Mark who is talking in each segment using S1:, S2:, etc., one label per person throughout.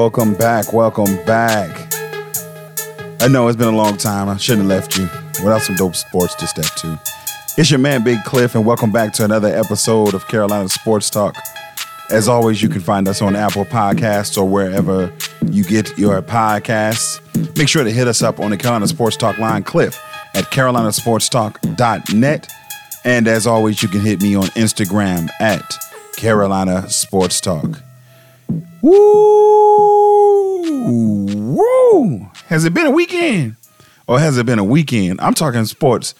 S1: welcome back, welcome back. I know it's been a long time. I shouldn't have left you without some dope sports to step to. It's your man, Big Cliff, and welcome back to another episode of Carolina Sports Talk. As always, you can find us on Apple Podcasts or wherever you get your podcasts. Make sure to hit us up on the Carolina Sports Talk line, Cliff, at carolinasportstalk.net. And as always, you can hit me on Instagram at Carolina Sports Talk. Woo! Woo! Has it been a weekend? Or has it been a weekend? I'm talking sports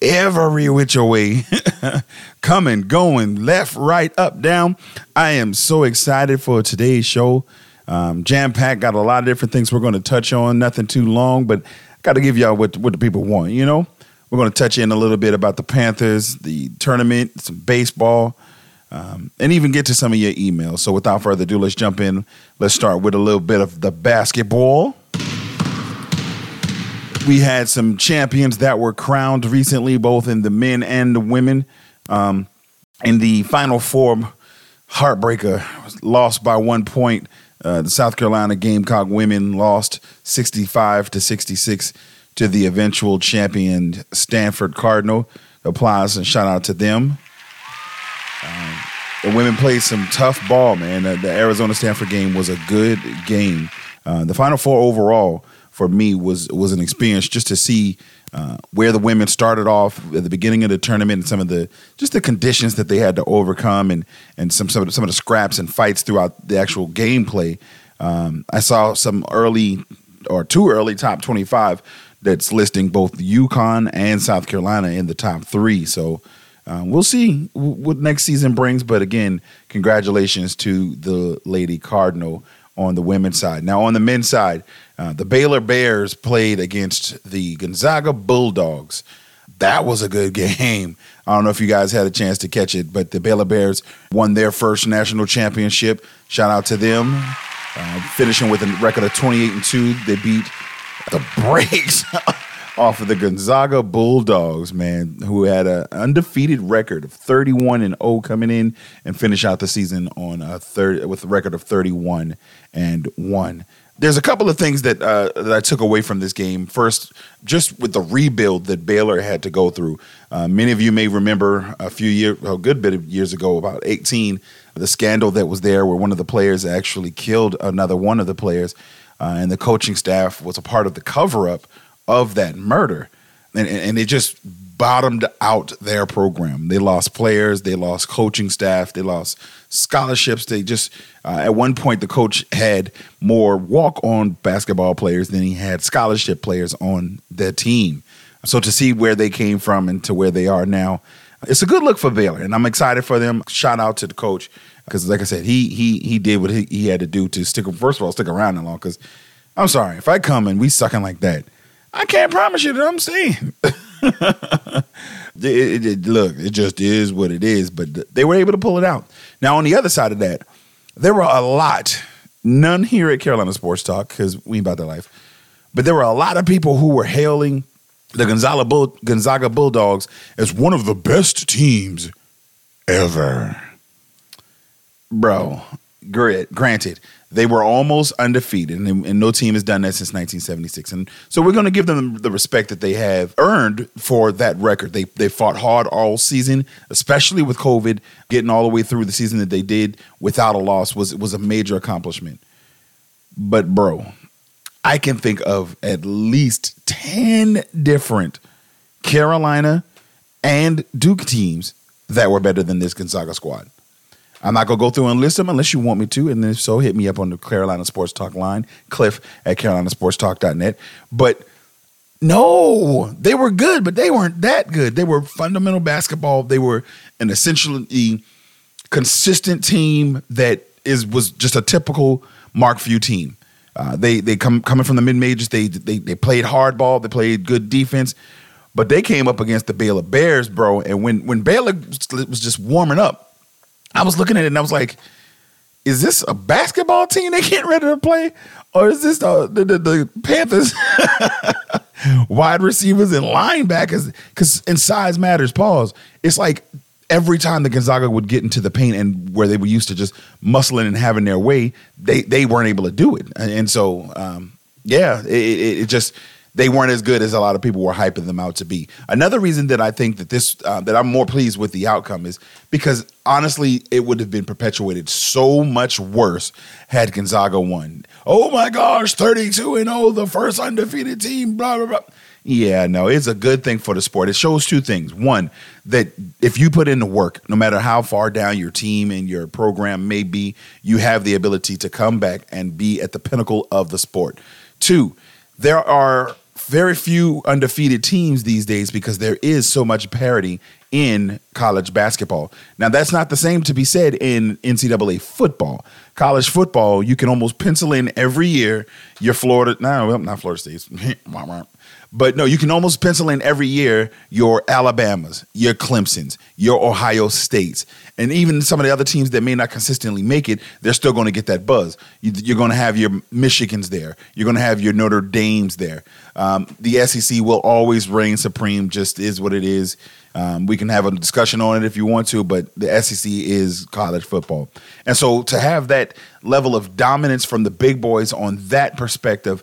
S1: every which way. Coming, going, left, right, up, down. I am so excited for today's show. Um, Jam packed, got a lot of different things we're going to touch on. Nothing too long, but got to give y'all what, what the people want, you know? We're going to touch in a little bit about the Panthers, the tournament, some baseball, um, and even get to some of your emails. So without further ado, let's jump in. Let's start with a little bit of the basketball. We had some champions that were crowned recently, both in the men and the women. Um, in the final four, heartbreaker lost by one point. Uh, the South Carolina Gamecock women lost 65 to 66 to the eventual champion Stanford Cardinal. Applause and shout out to them. Um, the women played some tough ball, man. The, the Arizona Stanford game was a good game. Uh, the Final Four overall for me was was an experience just to see uh, where the women started off at the beginning of the tournament and some of the just the conditions that they had to overcome and and some some of the, some of the scraps and fights throughout the actual gameplay. Um, I saw some early or too early top twenty five that's listing both UConn and South Carolina in the top three. So uh, we'll see what next season brings. But again, congratulations to the Lady Cardinal on the women's side. Now, on the men's side, uh, the Baylor Bears played against the Gonzaga Bulldogs. That was a good game. I don't know if you guys had a chance to catch it, but the Baylor Bears won their first national championship. Shout out to them. Uh, finishing with a record of 28 and 2. They beat the brakes off of the Gonzaga Bulldogs, man, who had an undefeated record of 31 and 0 coming in and finish out the season on a third with a record of 31 and 1. There's a couple of things that uh, that I took away from this game. First, just with the rebuild that Baylor had to go through. Uh, many of you may remember a few years, a good bit of years ago, about 18, the scandal that was there where one of the players actually killed another one of the players, uh, and the coaching staff was a part of the cover up of that murder. And, and it just bottomed out their program. They lost players, they lost coaching staff, they lost scholarships. They just, uh, at one point, the coach had more walk on basketball players than he had scholarship players on the team. So to see where they came from and to where they are now, it's a good look for Baylor, and I'm excited for them. Shout out to the coach because, like I said, he he he did what he, he had to do to stick. First of all, stick around that long. Because I'm sorry if I come and we sucking like that, I can't promise you that I'm staying. it, it, it, look, it just is what it is. But they were able to pull it out. Now, on the other side of that, there were a lot, none here at Carolina Sports Talk because we about their life, but there were a lot of people who were hailing the Gonzaga, Bull, Gonzaga Bulldogs as one of the best teams ever. Bro, granted, they were almost undefeated, and, and, no team has done that since 1976. And so we're going to give them the respect that they have earned for that record. They they fought hard all season, especially with COVID, getting all the way through the season that they did without a loss was was a major accomplishment. But bro, I can think of at least 10 different Carolina and Duke teams that were better than this Gonzaga squad. I'm not gonna go through and list them unless you want me to, and if so, hit me up on the Carolina Sports Talk line, Cliff at CarolinaSportsTalk.net. But no, they were good, but they weren't that good. They were fundamental basketball. They were an essentially consistent team that is was just a typical Mark Few team. Uh, they they come coming from the mid majors. They, they they played hardball. They played good defense, but they came up against the Baylor Bears, bro. And when when Baylor was just warming up, I was looking at it and I was like, is this a basketball team they getting ready to play? Or is this the, the, the, the Panthers wide receivers and linebackers? Because in size matters, pause. It's like every time the Gonzaga would get into the paint and where they were used to just muscling and having their way, they they weren't able to do it. And so, um, yeah, it, it, it, just they weren't as good as a lot of people were hyping them out to be. Another reason that I think that this uh, that I'm more pleased with the outcome is because honestly, it would have been perpetuated so much worse had Gonzaga won. Oh my gosh, 32 and 0, the first undefeated team, blah blah blah. Yeah, no, it's a good thing for the sport. It shows two things. One, that if you put in the work, no matter how far down your team and your program may be, you have the ability to come back and be at the pinnacle of the sport. Two, there are very few undefeated teams these days because there is so much parity in college basketball. Now, that's not the same to be said in NCAA football. College football, you can almost pencil in every year your Florida, no, not Florida States, But no, you can almost pencil in every year your Alabamas, your Clemsons, your Ohio States, and even some of the other teams that may not consistently make it, they're still going to get that buzz. You, are going to have your Michigans there. You're going to have your Notre Dames there. Um, the SEC will always reign supreme, just is what it is. Um, we can have a discussion on it if you want to, but the SEC is college football. And so to have that level of dominance from the big boys on that perspective,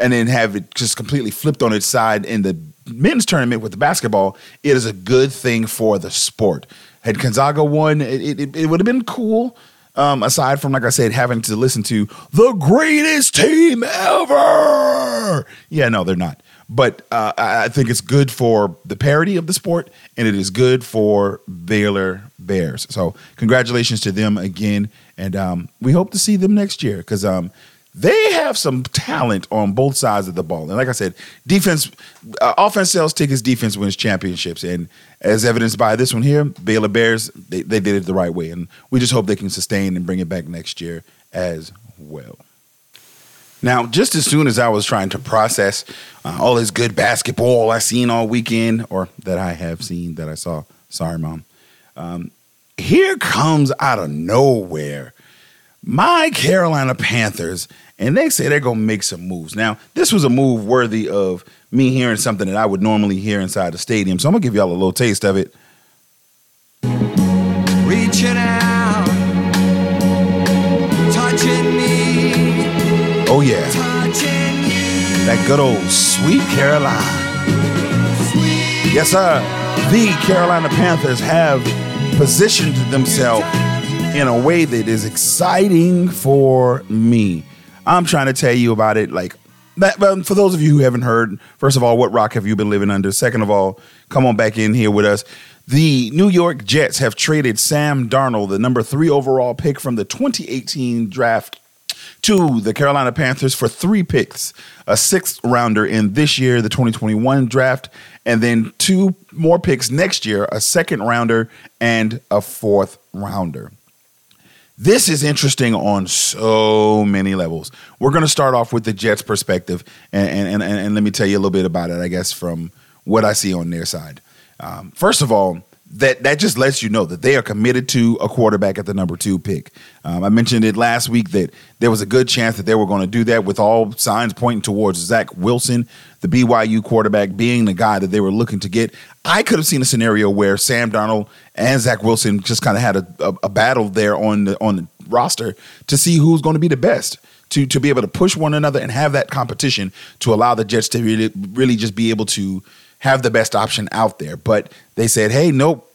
S1: and then have it just completely flipped on its side in the men's tournament with the basketball, it is a good thing for the sport. Had Gonzaga won, it, it, it would have been cool. Um, aside from, like I said, having to listen to the greatest team ever. Yeah, no, they're not. But uh, I think it's good for the parity of the sport, and it is good for Baylor Bears. So, congratulations to them again, and um, we hope to see them next year because um, they have some talent on both sides of the ball. And like I said, defense, uh, offense sells tickets, defense wins championships. And as evidenced by this one here, Baylor Bears, they, they did it the right way. And we just hope they can sustain and bring it back next year as well. Now, just as soon as I was trying to process uh, all this good basketball I seen all weekend, or that I have seen that I saw, sorry, mom, um, here comes out of nowhere my Carolina Panthers and they say they're going to make some moves. Now, this was a move worthy of me hearing something that I would normally hear inside the stadium. So I'm going to give y'all a little taste of it. Reaching out, touching me. Oh, yeah. That good old sweet Carolina. Sweet. Yes, sir. The Carolina Panthers have positioned themselves in a way that is exciting for me. I'm trying to tell you about it. Like, that, but for those of you who haven't heard, first of all, what rock have you been living under? Second of all, come on back in here with us. The New York Jets have traded Sam Darnold, the number three overall pick from the 2018 draft, to the Carolina Panthers for three picks a sixth rounder in this year, the 2021 draft, and then two more picks next year a second rounder and a fourth rounder. This is interesting on so many levels. We're going to start off with the Jets' perspective, and, and, and, and, let me tell you a little bit about it, I guess, from what I see on their side. Um, first of all, that that just lets you know that they are committed to a quarterback at the number two pick. Um, I mentioned it last week that there was a good chance that they were going to do that, with all signs pointing towards Zach Wilson, the BYU quarterback, being the guy that they were looking to get. I could have seen a scenario where Sam Darnold and Zach Wilson just kind of had a, a, a battle there on the on the roster to see who's going to be the best to to be able to push one another and have that competition to allow the Jets to really really just be able to have the best option out there. But they said, hey, nope,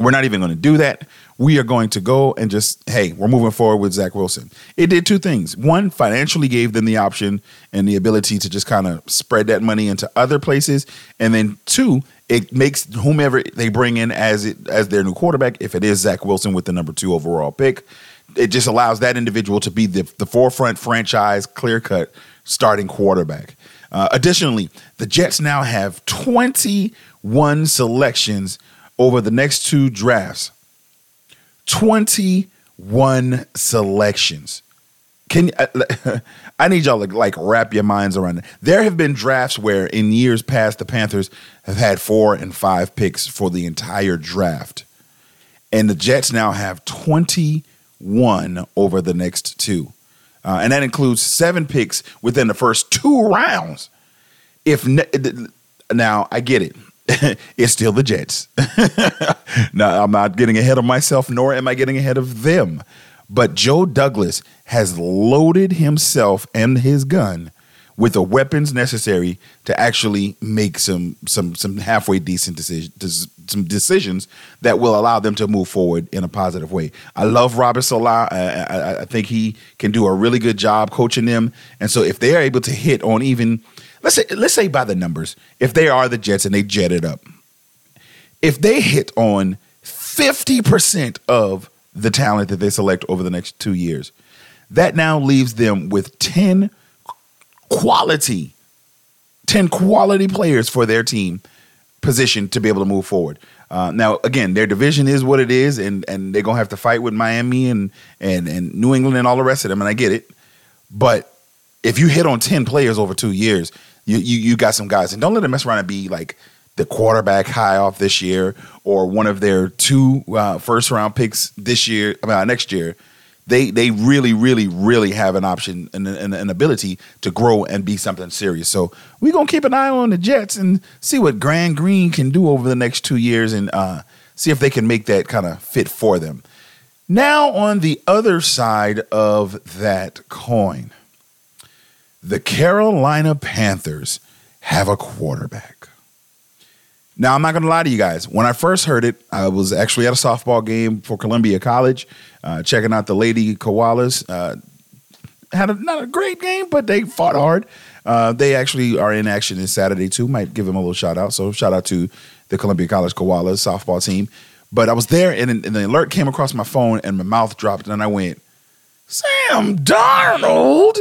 S1: we're not even going to do that. We are going to go and just, hey, we're moving forward with Zach Wilson. It did two things. One, financially gave them the option and the ability to just kind of spread that money into other places. And then two, it makes whomever they bring in as it as their new quarterback, if it is Zach Wilson with the number two overall pick, it just allows that individual to be the, the forefront franchise, clear cut starting quarterback. Uh, additionally, the Jets now have 21 selections over the next two drafts. 21 selections. Can uh, I need y'all to like wrap your minds around it. There have been drafts where in years past the Panthers have had four and five picks for the entire draft. And the Jets now have 21 over the next two. Uh, and that includes seven picks within the first two rounds. If ne- now I get it, it's still the Jets. now, I'm not getting ahead of myself, nor am I getting ahead of them. But Joe Douglas has loaded himself and his gun with the weapons necessary to actually make some some some halfway decent decisions, some decisions that will allow them to move forward in a positive way. I love Robert Saleh. I, I, I think he can do a really good job coaching them, and so if they are able to hit on even let's say let's say by the numbers, if they are the Jets and they jet it up, if they hit on fifty percent of the talent that they select over the next two years, that now leaves them with ten quality, 10 quality players for their team positioned to be able to move forward. Uh, now, again, their division is what it is, and and they're gonna have to fight with Miami and and and New England and all the rest of them, and I get it. But if you hit on ten players over two years, you you, you got some guys, and don't let them mess around and be like the quarterback high off this year or one of their two uh, first round picks this year, I mean, next year they they really really really have an option and an, ability to grow and be something serious. So we're gonna keep an eye on the Jets and see what Gang Green can do over the next two years and uh, see if they can make that kind of fit for them. Now on the other side of that coin, the Carolina Panthers have a quarterback. Now, I'm not going to lie to you guys. When I first heard it, I was actually at a softball game for Columbia College, uh, checking out the Lady Koalas. Uh, had a, not a great game, but they fought hard. Uh, they actually are in action this Saturday too. Might give them a little shout out. So shout out to the Columbia College Koalas softball team. But I was there, and, and the alert came across my phone, and my mouth dropped, and I went, "Sam Darnold."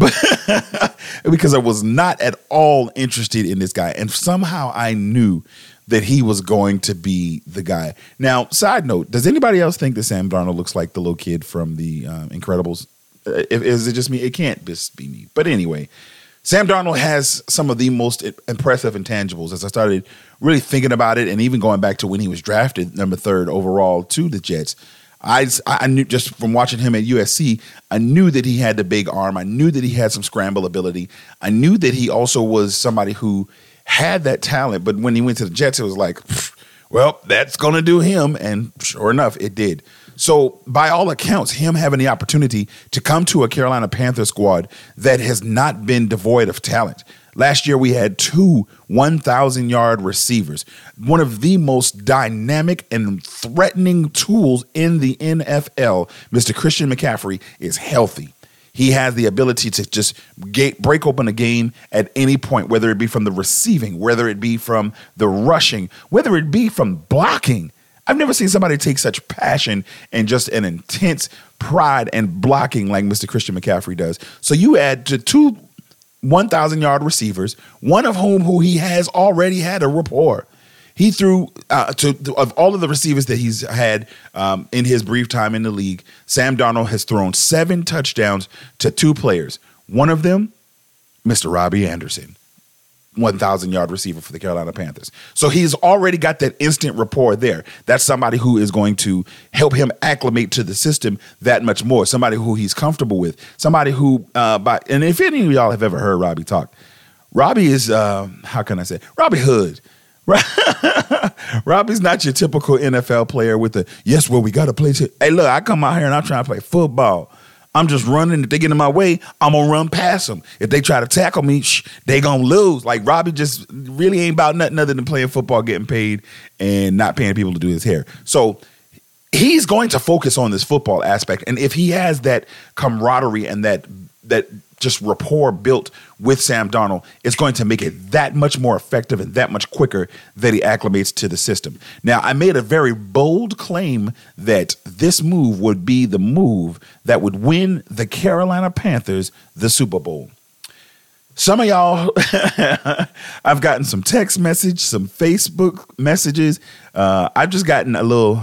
S1: But because I was not at all interested in this guy, and somehow I knew that he was going to be the guy. Now, side note: Does anybody else think that Sam Darnold looks like the little kid from the uh, Incredibles? Uh, is it just me? It can't just be me. But anyway, Sam Darnold has some of the most impressive intangibles. As I started really thinking about it, and even going back to when he was drafted number third overall to the Jets, I, I knew just from watching him at USC, I knew that he had the big arm. I knew that he had some scramble ability. I knew that he also was somebody who had that talent. But when he went to the Jets, it was like, well, that's going to do him. And sure enough, it did. So, by all accounts, him having the opportunity to come to a Carolina Panther squad that has not been devoid of talent. Last year, we had two 1,000 yard receivers, one of the most dynamic and threatening tools in the NFL. Mr. Christian McCaffrey is healthy. He has the ability to just get, break open a game at any point, whether it be from the receiving, whether it be from the rushing, whether it be from blocking. I've never seen somebody take such passion and just an intense pride and blocking like Mr. Christian McCaffrey does. So you add to two 1,000 yard receivers, one of whom who he has already had a rapport. He threw uh, to, to, of all of the receivers that he's had um, in his brief time in the league. Sam Darnold has thrown seven touchdowns to two players. One of them, Mr. Robbie Anderson. 1,000 yard receiver for the Carolina Panthers. So he's already got that instant rapport there. That's somebody who is going to help him acclimate to the system that much more. Somebody who he's comfortable with. Somebody who, uh, by and if any of y'all have ever heard Robbie talk, Robbie is, uh, how can I say, Robbie Hood. Robbie's not your typical NFL player with the yes, well, we got to play. T-. Hey, look, I come out here and I'm trying to play football. I'm just running. If they get in my way, I'm gonna run past them. If they try to tackle me, shh, they gonna lose. Like Robbie just really ain't about nothing other than playing football, getting paid, and not paying people to do his hair. So he's going to focus on this football aspect. And if he has that camaraderie and that that just rapport built with Sam Darnold, is going to make it that much more effective and that much quicker that he acclimates to the system. Now, I made a very bold claim that this move would be the move that would win the Carolina Panthers the Super Bowl. Some of y'all, I've gotten some text message, some Facebook messages. Uh, I've just gotten a little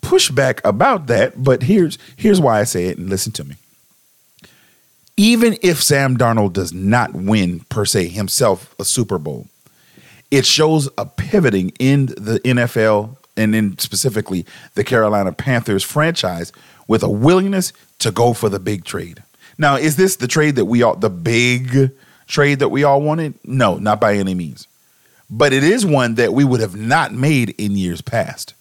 S1: pushback about that, but here's here's why I say it, and listen to me even if Sam Darnold does not win per se himself a Super Bowl, it shows a pivoting in the NFL and in specifically the Carolina Panthers franchise with a willingness to go for the big trade. Now, is this the trade that we all the big trade that we all wanted? No, not by any means. but it is one that we would have not made in years past.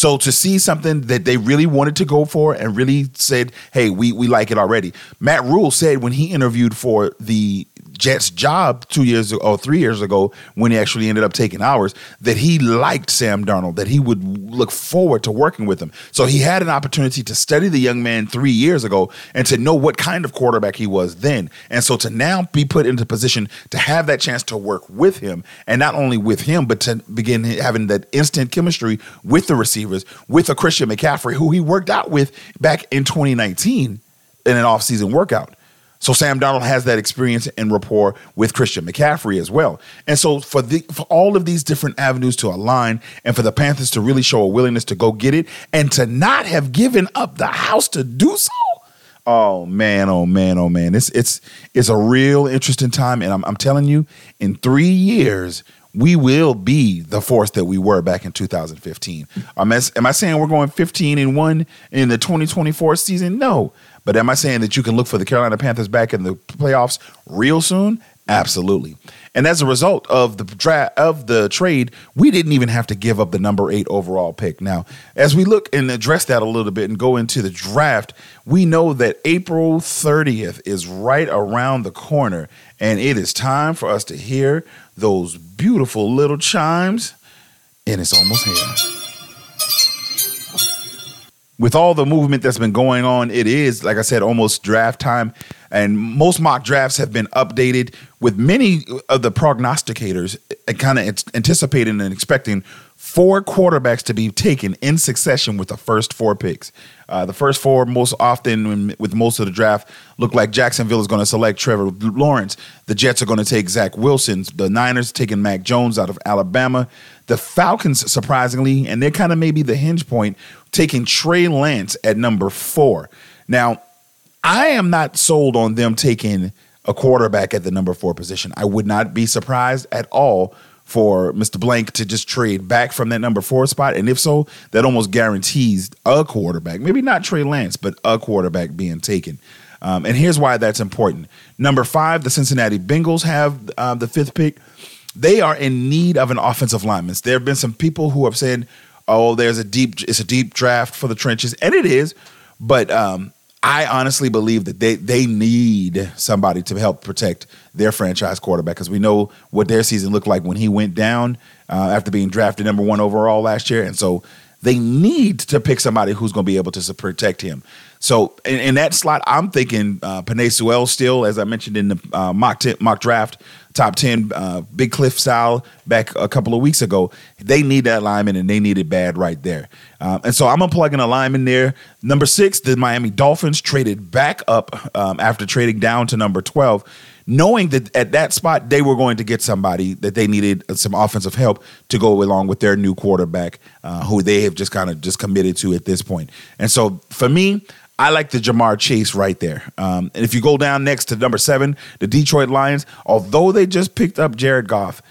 S1: So to see something that they really wanted to go for and really said, "Hey, we we like it already." Matt Rhule said when he interviewed for the Jets job two years ago, or three years ago when he actually ended up taking ours that he liked Sam Darnold, that he would look forward to working with him. So he had an opportunity to study the young man three years ago and to know what kind of quarterback he was then. And so to now be put into position to have that chance to work with him and not only with him, but to begin having that instant chemistry with the receivers, with a Christian McCaffrey, who he worked out with back in 2019 in an offseason workout. So Sam Darnold has that experience and rapport with Christian McCaffrey as well. And so for the for all of these different avenues to align and for the Panthers to really show a willingness to go get it and to not have given up the house to do so. Oh man, oh man, oh man. It's it's it's a real interesting time. And I'm I'm telling you, in three years, we will be the force that we were back in 2015. Am I, saying we're going 15 and 1 in the 2024 season? No. But am I saying that you can look for the Carolina Panthers back in the playoffs real soon? Absolutely. And as a result of the draft of the trade, we didn't even have to give up the number eight overall pick. Now, as we look and address that a little bit and go into the draft, we know that April 30th is right around the corner, and it is time for us to hear those beautiful little chimes, and it's almost here with all the movement that's been going on, it is, like I said, almost draft time. And most mock drafts have been updated with many of the prognosticators and kind of anticipating and expecting four quarterbacks to be taken in succession with the first four picks. Uh, the first four, most often with most of the draft, look like Jacksonville is going to select Trevor Lawrence. The Jets are going to take Zach Wilson. The Niners taking Mac Jones out of Alabama. The Falcons, surprisingly, and they're kind of maybe the hinge point, taking Trey Lance at number four. Now, I am not sold on them taking a quarterback at the number four position. I would not be surprised at all for Mr. Blank to just trade back from that number four spot. And if so, that almost guarantees a quarterback, maybe not Trey Lance, but a quarterback being taken. Um, and here's why that's important. Number five, the Cincinnati Bengals have uh, the fifth pick they are in need of an offensive lineman. There have been some people who have said, "Oh, there's a deep, it's a deep draft for the trenches," and it is. But um, I honestly believe that they they need somebody to help protect their franchise quarterback because we know what their season looked like when he went down uh, after being drafted number one overall last year, and so they need to pick somebody who's going to be able to protect him. So in, in that slot, I'm thinking uh, Penei Sewell still, as I mentioned in the uh, mock t- mock draft top 10 uh, Big Cliff style back a couple of weeks ago. They need that lineman and they need it bad right there. Um, and so I'm going to plug in a lineman there. Number six, the Miami Dolphins traded back up um, after trading down to number 12, knowing that at that spot they were going to get somebody that they needed some offensive help to go along with their new quarterback, uh, who they have just kind of just committed to at this point. And so for me, I like the Ja'Marr Chase right there. Um, and if you go down next to number seven, the Detroit Lions, although they just picked up Jared Goff,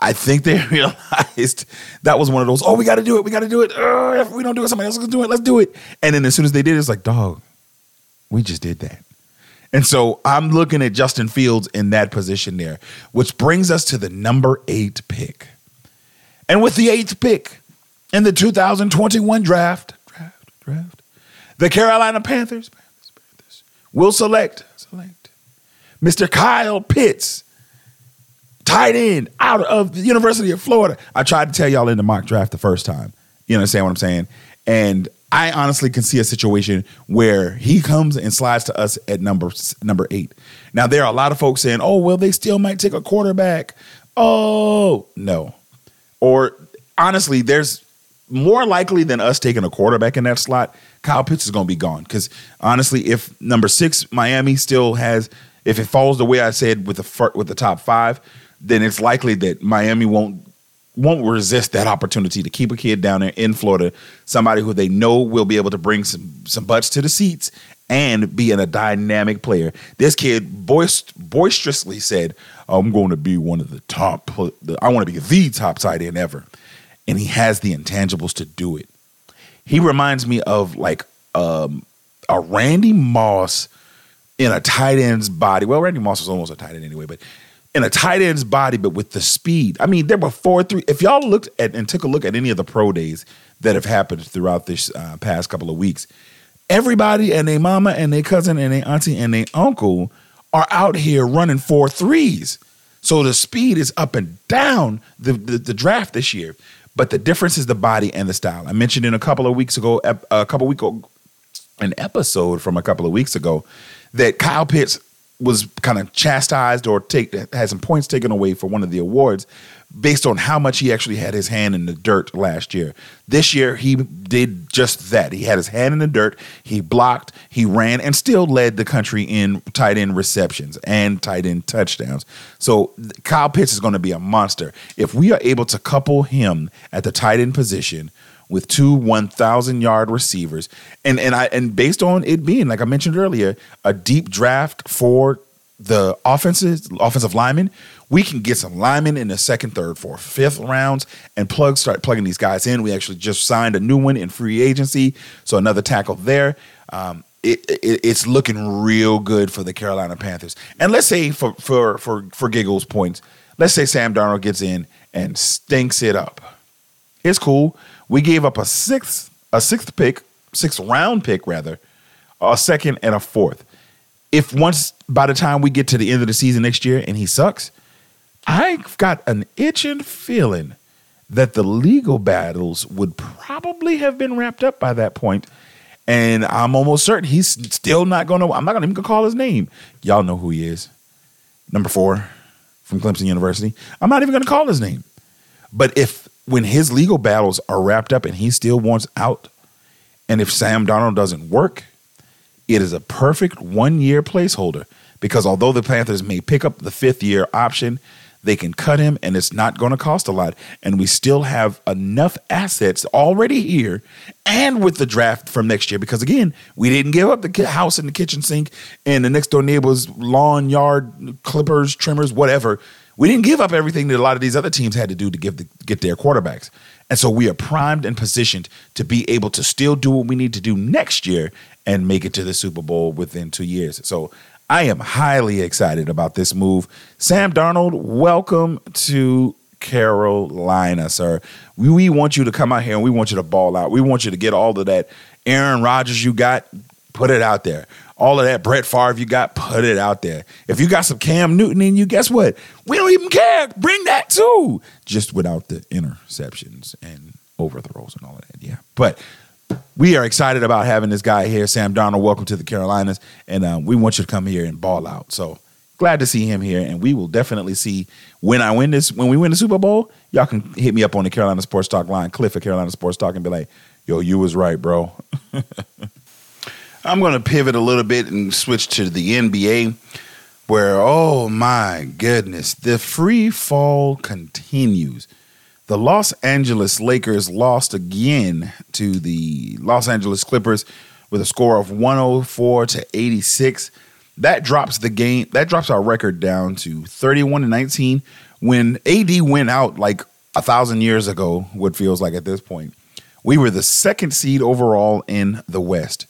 S1: I think they realized that was one of those, oh, we got to do it. We got to do it. Uh, if we don't do it, somebody else is going to do it. Let's do it. And then as soon as they did, it, it's like, dog, we just did that. And so I'm looking at Justin Fields in that position there, which brings us to the number eight pick. And with the eighth pick in the 2021 draft, draft, draft, the Carolina Panthers, Panthers, Panthers will select, select Mr. Kyle Pitts, tight end out of the University of Florida. I tried to tell y'all in the mock draft the first time. You understand what I'm saying? And I honestly can see a situation where he comes and slides to us at number number eight. Now there are a lot of folks saying, "Oh, well, they still might take a quarterback." Oh no, or honestly, there's more likely than us taking a quarterback in that slot, Kyle Pitts is going to be gone. Because honestly, if number six Miami still has, if it falls the way I said with the with the top five, then it's likely that Miami won't won't resist that opportunity to keep a kid down there in Florida, somebody who they know will be able to bring some some butts to the seats and be in a dynamic player. This kid boist, boisterously said, "I'm going to be one of the top. I want to be the top tight end ever." And he has the intangibles to do it. He reminds me of like um, a Randy Moss in a tight end's body. Well, Randy Moss was almost a tight end anyway, but in a tight end's body, but with the speed. I mean, there were four, three. If y'all looked at and took a look at any of the pro days that have happened throughout this uh, past couple of weeks, everybody and their mama and their cousin and their auntie and their uncle are out here running four threes. So the speed is up and down the, the, the draft this year. But the difference is the body and the style. I mentioned in a couple of weeks ago, a couple of weeks ago, an episode from a couple of weeks ago that Kyle Pitts was kind of chastised or take had some points taken away for one of the awards based on how much he actually had his hand in the dirt last year. This year he did just that. He had his hand in the dirt, he blocked, he ran and still led the country in tight end receptions and tight end touchdowns. So Kyle Pitts is going to be a monster. If we are able to couple him at the tight end position with two 1000 yard receivers and and I and based on it being like I mentioned earlier a deep draft for the offenses offensive linemen we can get some linemen in the second third fourth fifth rounds and plug start plugging these guys in we actually just signed a new one in free agency so another tackle there um, it, it, it's looking real good for the Carolina Panthers. And let's say for for for for giggles points, let's say Sam Darnold gets in and stinks it up. It's cool. We gave up a sixth, a sixth pick, sixth round pick rather, a second and a fourth. If once by the time we get to the end of the season next year and he sucks, I've got an itching feeling that the legal battles would probably have been wrapped up by that point. And I'm almost certain he's still not going to, I'm not going to even call his name. Y'all know who he is. Number four from Clemson University. I'm not even going to call his name. But if when his legal battles are wrapped up and he still wants out, and if Sam Darnold doesn't work, it is a perfect one year placeholder because although the Panthers may pick up the fifth year option, they can cut him and it's not going to cost a lot. And we still have enough assets already here and with the draft from next year because, again, we didn't give up the house and the kitchen sink and the next door neighbor's lawn, yard, clippers, trimmers, whatever we didn't give up everything that a lot of these other teams had to do to give the, get their quarterbacks. And so we are primed and positioned to be able to still do what we need to do next year and make it to the Super Bowl within two years. So I am highly excited about this move. Sam Darnold, welcome to Carolina, sir. We, we want you to come out here and we want you to ball out. We want you to get all of that Aaron Rodgers you got, put it out there all of that Brett Favre you got, put it out there. If you got some Cam Newton in you, guess what? We don't even care. Bring that too. Just without the interceptions and overthrows and all of that. Yeah. But we are excited about having this guy here, Sam Darnold. Welcome to the Carolinas. And uh, we want you to come here and ball out. So glad to see him here. And we will definitely see when I win this, when we win the Super Bowl, y'all can hit me up on the Carolina Sports Talk line, Cliff at Carolina Sports Talk, and be like, yo, you was right, bro. I'm going to pivot a little bit and switch to the NBA, where, oh my goodness, the free fall continues. The Los Angeles Lakers lost again to the Los Angeles Clippers with a score of 104 to 86. That drops the game, that drops our record down to 31 to 19 when AD went out like a thousand years ago, what feels like at this point. We were the second seed overall in the West.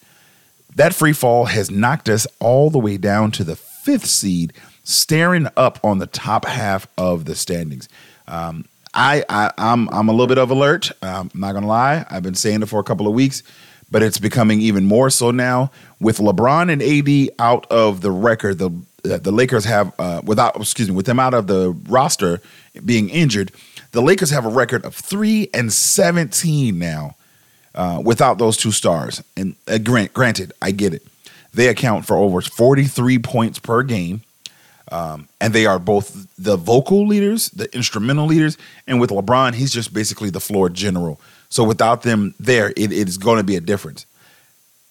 S1: That free fall has knocked us all the way down to the fifth seed, staring up on the top half of the standings. Um, I, I am I'm, I'm a little bit of alert. Um, I'm not gonna lie. I've been saying it for a couple of weeks, but it's becoming even more so now with LeBron and AD out of the record. The the Lakers have uh, without excuse me with them out of the roster being injured. The Lakers have a record of three and seventeen now uh, without those two stars. And uh, grant, granted, I get it. They account for over 43 points per game. Um, and they are both the vocal leaders, the instrumental leaders, and with LeBron, he's just basically the floor general. So without them there, it, is going to be a difference.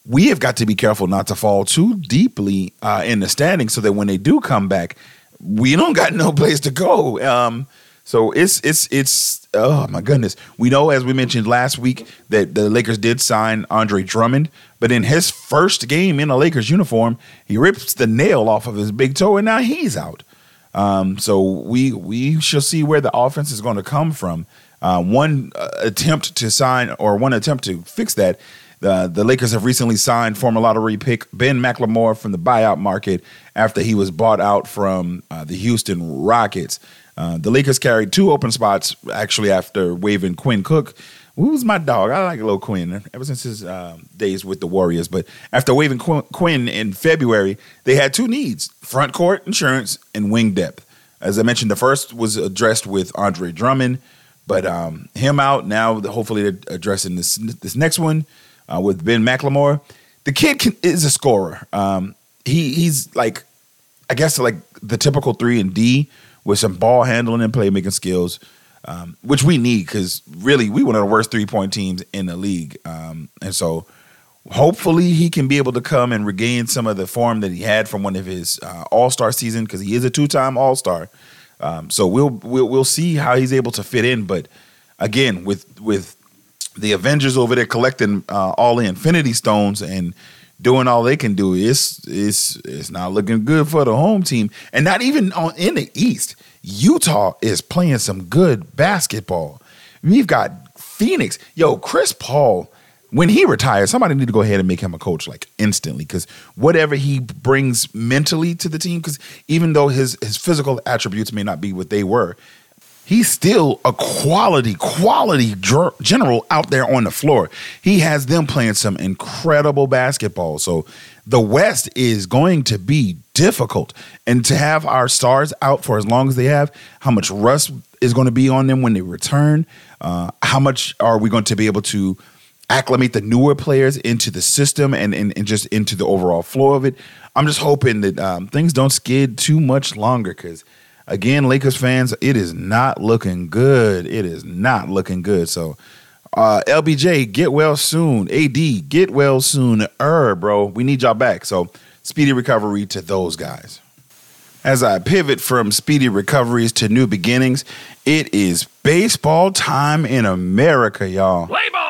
S1: We have got to be careful not to fall too deeply uh, in the standings, so that when they do come back, we don't got no place to go. Um, so it's it's it's oh my goodness. We know as we mentioned last week that the Lakers did sign Andre Drummond, but in his first game in a Lakers uniform, he rips the nail off of his big toe and now he's out. Um, so we we shall see where the offense is going to come from. Uh, one uh, attempt to sign or one attempt to fix that The the Lakers have recently signed former lottery pick Ben McLemore from the buyout market after he was bought out from uh, the Houston Rockets. Uh, the Lakers carried two open spots actually after waiving Quinn Cook. Who was my dog? I like little Quinn ever since his uh, days with the Warriors. But after waiving Qu- Quinn in February, they had two needs: front court insurance and wing depth. As I mentioned, the first was addressed with Andre Drummond, but um, him out now. Hopefully, they're addressing this this next one uh, with Ben McLemore. The kid can, is a scorer. Um, he he's like, I guess like the typical three and D with some ball handling and playmaking skills, um, which we need because really we one of the worst three point teams in the league, um, and so hopefully he can be able to come and regain some of the form that he had from one of his uh, All Star season because he is a two time All Star. Um, so we'll, we'll we'll see how he's able to fit in. But again, with with the Avengers over there collecting uh, all the Infinity Stones and doing all they can do, it's it's it's not looking good for the home team. And not even on in the East, Utah is playing some good basketball. We've got Phoenix, yo, Chris Paul when he retires, somebody need to go ahead and make him a coach like instantly because whatever he brings mentally to the team, because even though his his physical attributes may not be what they were, he's still a quality quality general out there on the floor. He has them playing some incredible basketball. So the West is going to be difficult, and to have our stars out for as long as they have, how much rust is going to be on them when they return? Uh, how much are we going to be able to acclimate the newer players into the system and, and, and just into the overall flow of it. I'm just hoping that um, things don't skid too much longer because, again, Lakers fans, it is not looking good. It is not looking good. So, uh, LBJ, get well soon. AD, get well soon. Er, bro, we need y'all back. So, speedy recovery to those guys. As I pivot from speedy recoveries to new beginnings, it is baseball time in America, y'all. Play ball!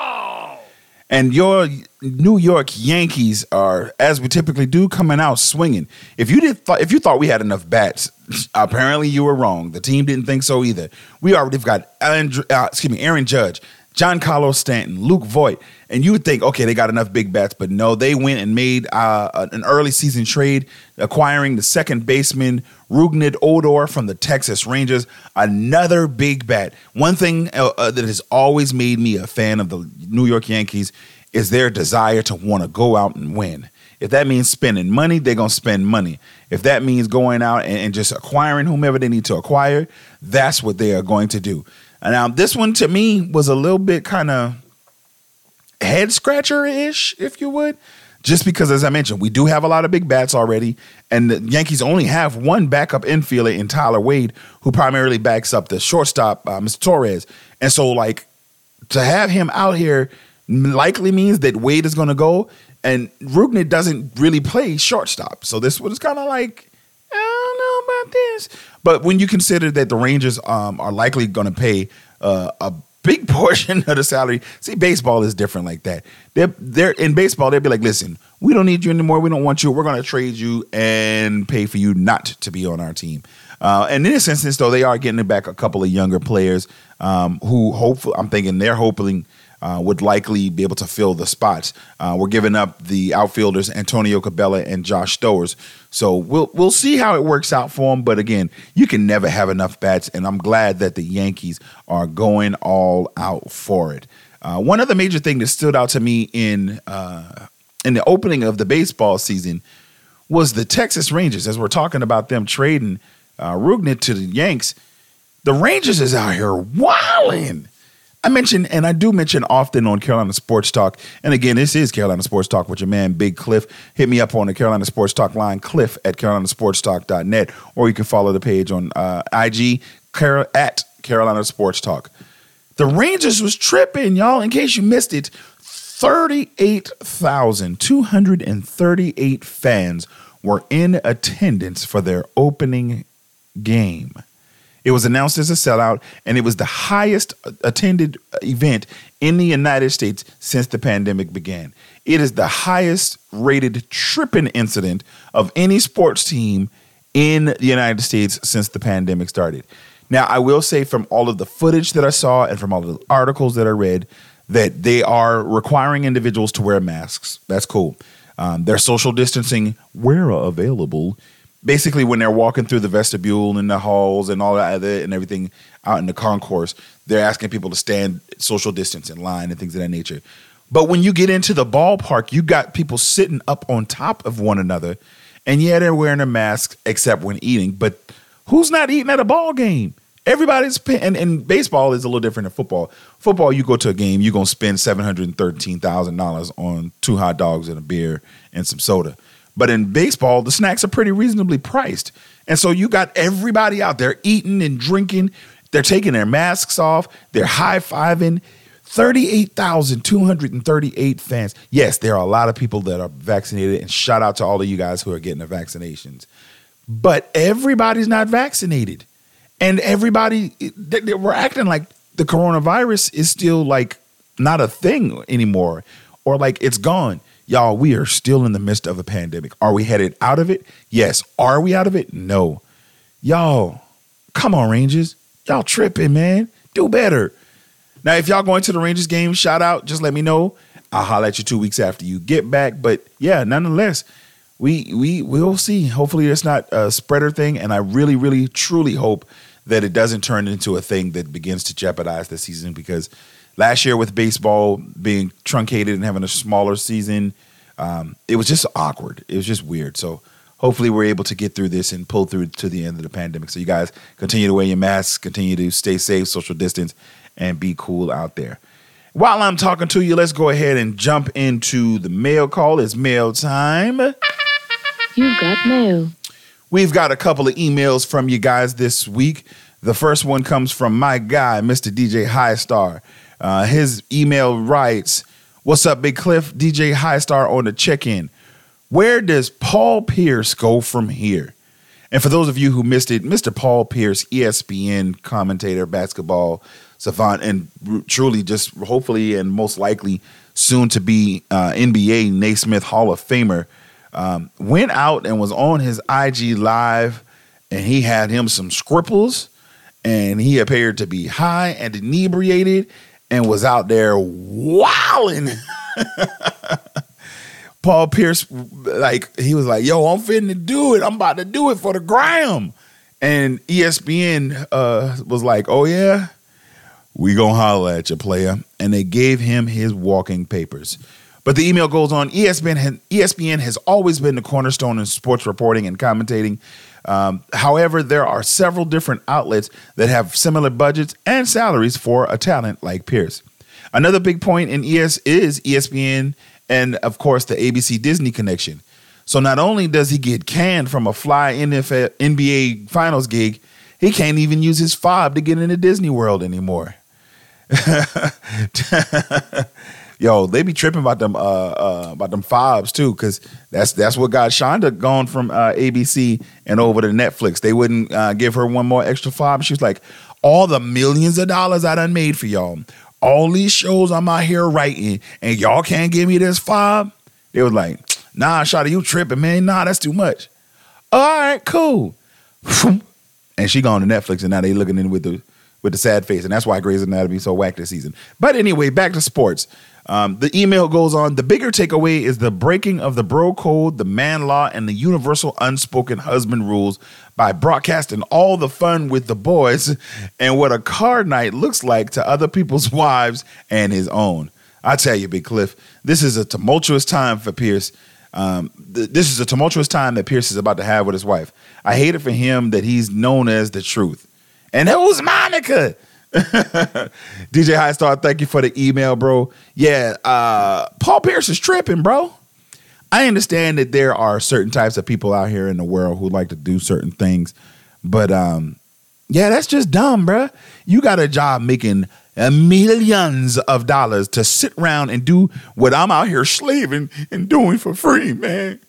S1: And your New York Yankees are, as we typically do, coming out swinging. If you did, th- if you thought we had enough bats, apparently you were wrong. The team didn't think so either. We already got Aaron, uh, excuse me, Aaron Judge, Giancarlo Stanton, Luke Voit, and you would think, okay, they got enough big bats, but no, they went and made uh, an early season trade, acquiring the second baseman Rougned Odor from the Texas Rangers, another big bat. One thing uh, uh, that has always made me a fan of the New York Yankees is their desire to want to go out and win. If that means spending money, they're going to spend money. If that means going out and, and just acquiring whomever they need to acquire, that's what they are going to do. Now, this one to me was a little bit kind of head scratcher ish, if you would. Just because, as I mentioned, we do have a lot of big bats already, and the Yankees only have one backup infielder in Tyler Wade, who primarily backs up the shortstop, uh, Mr. Torres. And so, like, to have him out here likely means that Wade is going to go, and Rougned doesn't really play shortstop. So this was kind of like, know about this. But when you consider that the Rangers um, are likely going to pay uh, a big portion of the salary, see, baseball is different like that. They're, they're in baseball. They'll be like, listen, we don't need you anymore. We don't want you. We're going to trade you and pay for you not to be on our team. Uh, and in this instance, though, they are getting back a couple of younger players um, who hopefully, I'm thinking they're hoping uh, would likely be able to fill the spots. Uh, we're giving up the outfielders Antonio Cabello and Josh Stowers, so we'll we'll see how it works out for them. But again, you can never have enough bats, and I'm glad that the Yankees are going all out for it. Uh, one other major thing that stood out to me in uh, in the opening of the baseball season was the Texas Rangers. As we're talking about them trading uh, to the Yanks, the Rangers is out here wilding. I mention, and I do mention often on Carolina Sports Talk, and again, this is Carolina Sports Talk with your man, Big Cliff. Hit me up on the Carolina Sports Talk line, cliff at carolinasportstalk.net, or you can follow the page on uh, IG Car- at Carolina Sports Talk. The Rangers was tripping, y'all, in case you missed it. 38,238 fans were in attendance for their opening game. It was announced as a sellout, and it was the highest attended event in the United States since the pandemic began. It is the highest rated tripping incident of any sports team in the United States since the pandemic started. Now, I will say from all of the footage that I saw and from all of the articles that I read, that they are requiring individuals to wear masks. That's cool. Um, they're social distancing where available. Basically, when they're walking through the vestibule and the halls and all that and everything out in the concourse, they're asking people to stand social distance in line and things of that nature. But when you get into the ballpark, you got people sitting up on top of one another, and yeah, they're wearing a mask except when eating. But who's not eating at a ball game? Everybody's and, and baseball is a little different than football. Football, you go to a game, you're gonna spend seven hundred thirteen thousand dollars on two hot dogs and a beer and some soda. But in baseball, the snacks are pretty reasonably priced. And so you got everybody out there eating and drinking. They're taking their masks off, they're high fiving. 38,238 fans. Yes, there are a lot of people that are vaccinated, and shout out to all of you guys who are getting the vaccinations. But everybody's not vaccinated and everybody they, they, we're acting like the coronavirus is still like not a thing anymore or like it's gone y'all we are still in the midst of a pandemic. Are we headed out of it? Yes. Are we out of it? No. Y'all come on rangers. Y'all tripping man. Do better. Now if y'all going to the rangers game shout out. Just let me know. I'll holler at you two weeks after you get back. But yeah nonetheless we we will see. Hopefully it's not a spreader thing. And i really really truly hope that it doesn't turn into a thing that begins to jeopardize the season because last year with baseball being truncated and having a smaller season, um, it was just awkward. It was just weird. So hopefully we're able to get through this and pull through to the end of the pandemic. So you guys continue to wear your masks, continue to stay safe, social distance, and be cool out there. While I'm talking to you, let's go ahead and jump into the mail call. It's mail time.
S2: You've got mail.
S1: We've got a couple of emails from you guys this week. The first one comes from my guy, Mr. DJ Highstar. Uh, his email writes, What's up, Big Cliff? DJ Highstar on the check in. Where does Paul Pierce go from here? And for those of you who missed it, Mr. Paul Pierce, ESPN commentator, basketball savant, and truly just hopefully and most likely soon to be uh, NBA Naismith Hall of Famer um, went out and was on his IG live, and he had him some scribbles, and he appeared to be high and inebriated, and was out there wilding. Paul Pierce, like he was like, "Yo, I'm fitting to do it. I'm about to do it for the gram." And ESPN uh, was like, "Oh yeah, we gonna holler at you, player." And they gave him his walking papers. But the email goes on ESPN, ESPN has always been the cornerstone in sports reporting and commentating. Um, however, there are several different outlets that have similar budgets and salaries for a talent like Pierce. Another big point in ES is ESPN and, of course, the ABC Disney connection. So not only does he get canned from a fly NFL, NBA Finals gig, he can't even use his fob to get into Disney World anymore. yo, they be tripping about them uh, uh about them fobs too, because that's that's what got Shonda gone from uh, ABC and over to Netflix. They wouldn't uh, give her one more extra fob. She was like, all the millions of dollars I done made for y'all, all these shows I'm out here writing, and y'all can't give me this fob. They was like, nah, Shonda, you tripping, man. Nah, that's too much. All right, cool. And she gone to Netflix, and now they looking in with the with the sad face, and that's why Grey's Anatomy is so whacked this season. But anyway, back to sports. Um, the email goes on. The bigger takeaway is the breaking of the bro code, the man law, and the universal unspoken husband rules by broadcasting all the fun with the boys and what a card night looks like to other people's wives and his own. I tell you, Big Cliff, this is a tumultuous time for Pierce. Um, th- this is a tumultuous time that Pierce is about to have with his wife. I hate it for him that he's known as the truth. And who's Monica? DJ High Star, thank you for the email, bro. Yeah, uh, Paul Pierce is tripping, bro. I understand that there are certain types of people out here in the world who like to do certain things, but um, yeah, that's just dumb, bro. You got a job making millions of dollars to sit around and do what I'm out here slaving and doing for free, man.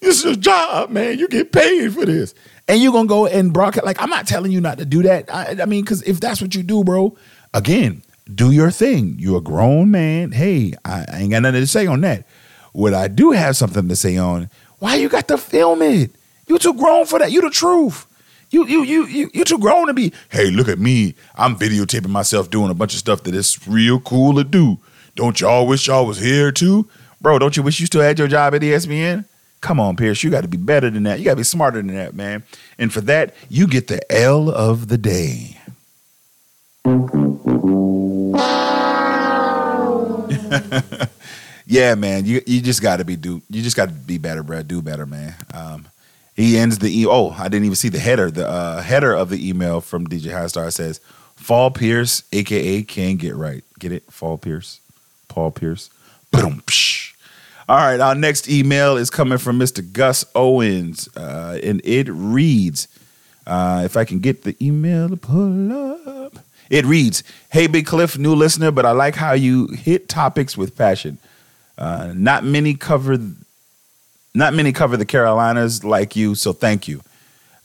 S1: It's a job, man. You get paid for this and you're gonna go and broadcast. Like I'm not telling you not to do that. I, I mean, because if that's what you do, bro, again, do your thing. You're a grown man. Hey, I, I ain't got nothing to say on that. What I do have something to say on, why you got to film it? You too grown for that. You the truth. You you you you you too grown to be. Hey, look at me. I'm videotaping myself doing a bunch of stuff that is real cool to do. Don't y'all wish y'all was here too? Bro, don't you wish you still had your job at ESPN? Come on, Pierce. You got to be better than that. You got to be smarter than that, man. And for that, you get the L of the day. yeah, man. You you just got to be do. You just got to be better, bro. Do better, man. Um, he ends the e- oh, I didn't even see the header. The uh, header of the email from DJ Highstar says, "Fall Pierce, aka can get right. Get it? Fall Pierce, Paul Pierce. Boom. All right, our next email is coming from Mr. Gus Owens, uh, and it reads, uh, if I can get the email to pull up. It reads, Hey, Big Cliff, new listener, but I like how you hit topics with passion. Uh, not many cover, not many cover the Carolinas like you, so thank you.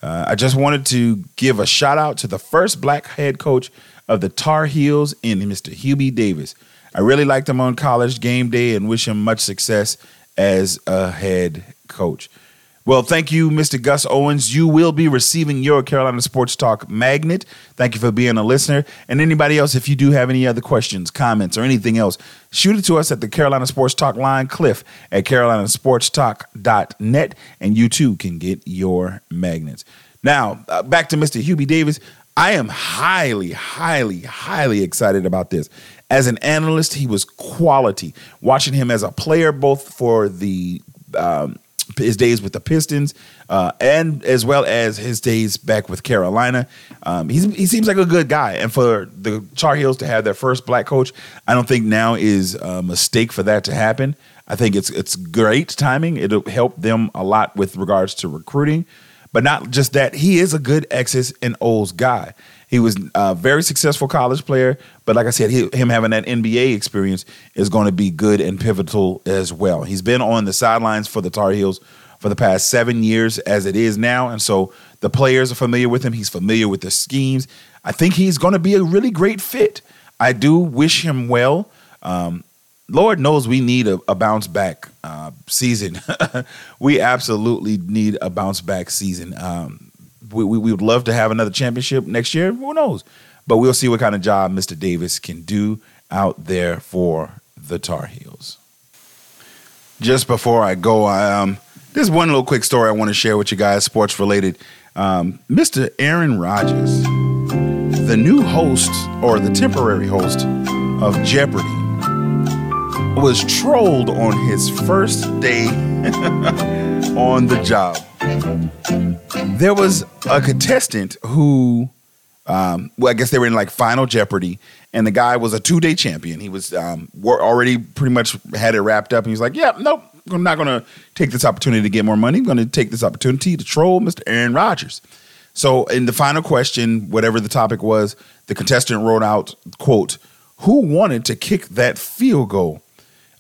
S1: Uh, I just wanted to give a shout out to the first black head coach of the Tar Heels in Mr. Hubert Davis. I really liked him on college game day and wish him much success as a head coach. Well, thank you, Mr. Gus Owens. You will be receiving your Carolina Sports Talk magnet. Thank you for being a listener. And anybody else, if you do have any other questions, comments, or anything else, shoot it to us at the Carolina Sports Talk line, Cliff at carolinasportstalk.net, and you too can get your magnets. Now, uh, back to Mr. Hubert Davis. I am highly, highly, highly excited about this. As an analyst, he was quality. Watching him as a player, both for the um, his days with the Pistons uh, and as well as his days back with Carolina, um, he seems like a good guy. And for the Tar Heels to have their first black coach, I don't think now is a mistake for that to happen. I think it's it's great timing. It'll help them a lot with regards to recruiting. But not just that, he is a good X's and O's guy. He was a very successful college player, but like I said, he, him having that NBA experience is going to be good and pivotal as well. He's been on the sidelines for the Tar Heels for the past seven years as it is now, and so the players are familiar with him. He's familiar with the schemes. I think he's going to be a really great fit. I do wish him well. Um, Lord knows we need a, a bounce back uh, season. we absolutely need a bounce back season. Um, we, we, we would love to have another championship next year. Who knows? But we'll see what kind of job Mr. Davis can do out there for the Tar Heels. Just before I go, I, um, there's one little quick story I want to share with you guys, sports related. Um, Mr. Aaron Rodgers, the new host or the temporary host of Jeopardy, was trolled on his first day on the job there was a contestant who, um, well, I guess they were in like Final Jeopardy, and the guy was a two day champion. He was um, already pretty much had it wrapped up, and he's like, "Yeah, nope, I'm not going to take this opportunity to get more money. I'm going to take this opportunity to troll Mr. Aaron Rodgers." So, in the final question, whatever the topic was, the contestant wrote out, "quote Who wanted to kick that field goal?"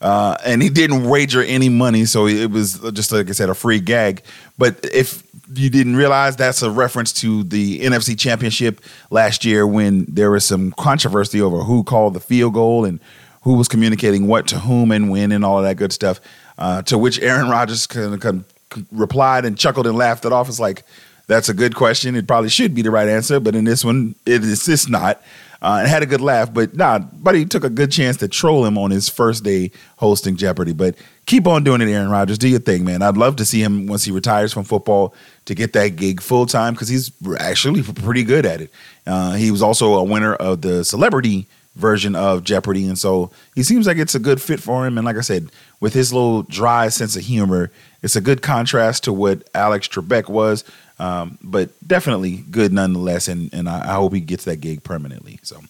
S1: Uh, and he didn't wager any money, so it was just like I said, a free gag. But if you didn't realize, that's a reference to the NFC Championship last year when there was some controversy over who called the field goal and who was communicating what to whom and when and all of that good stuff. Uh, to which Aaron Rodgers kind of, replied and chuckled and laughed it off. It's like that's a good question. It probably should be the right answer, but in this one, it is it's not uh, and had a good laugh. But nah, buddy took a good chance to troll him on his first day hosting Jeopardy. But keep on doing it, Aaron Rodgers. Do your thing, man. I'd love to see him once he retires from football to get that gig full time because he's actually pretty good at it. Uh, he was also a winner of the celebrity version of Jeopardy, and so he seems like it's a good fit for him. And like I said, with his little dry sense of humor, it's a good contrast to what Alex Trebek was. Um, but definitely good nonetheless, and and I, I hope he gets that gig permanently. So.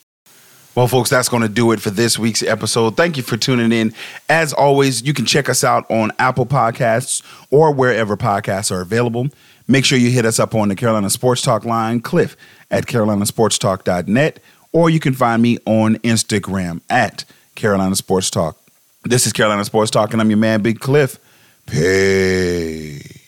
S1: Well, folks, that's going to do it for this week's episode. Thank you for tuning in. As always, you can check us out on Apple Podcasts or wherever podcasts are available. Make sure you hit us up on the Carolina Sports Talk line, Cliff at carolinasportstalk.net, or you can find me on Instagram at Carolina Sports Talk. This is Carolina Sports Talk, and I'm your man, Big Cliff. Peace.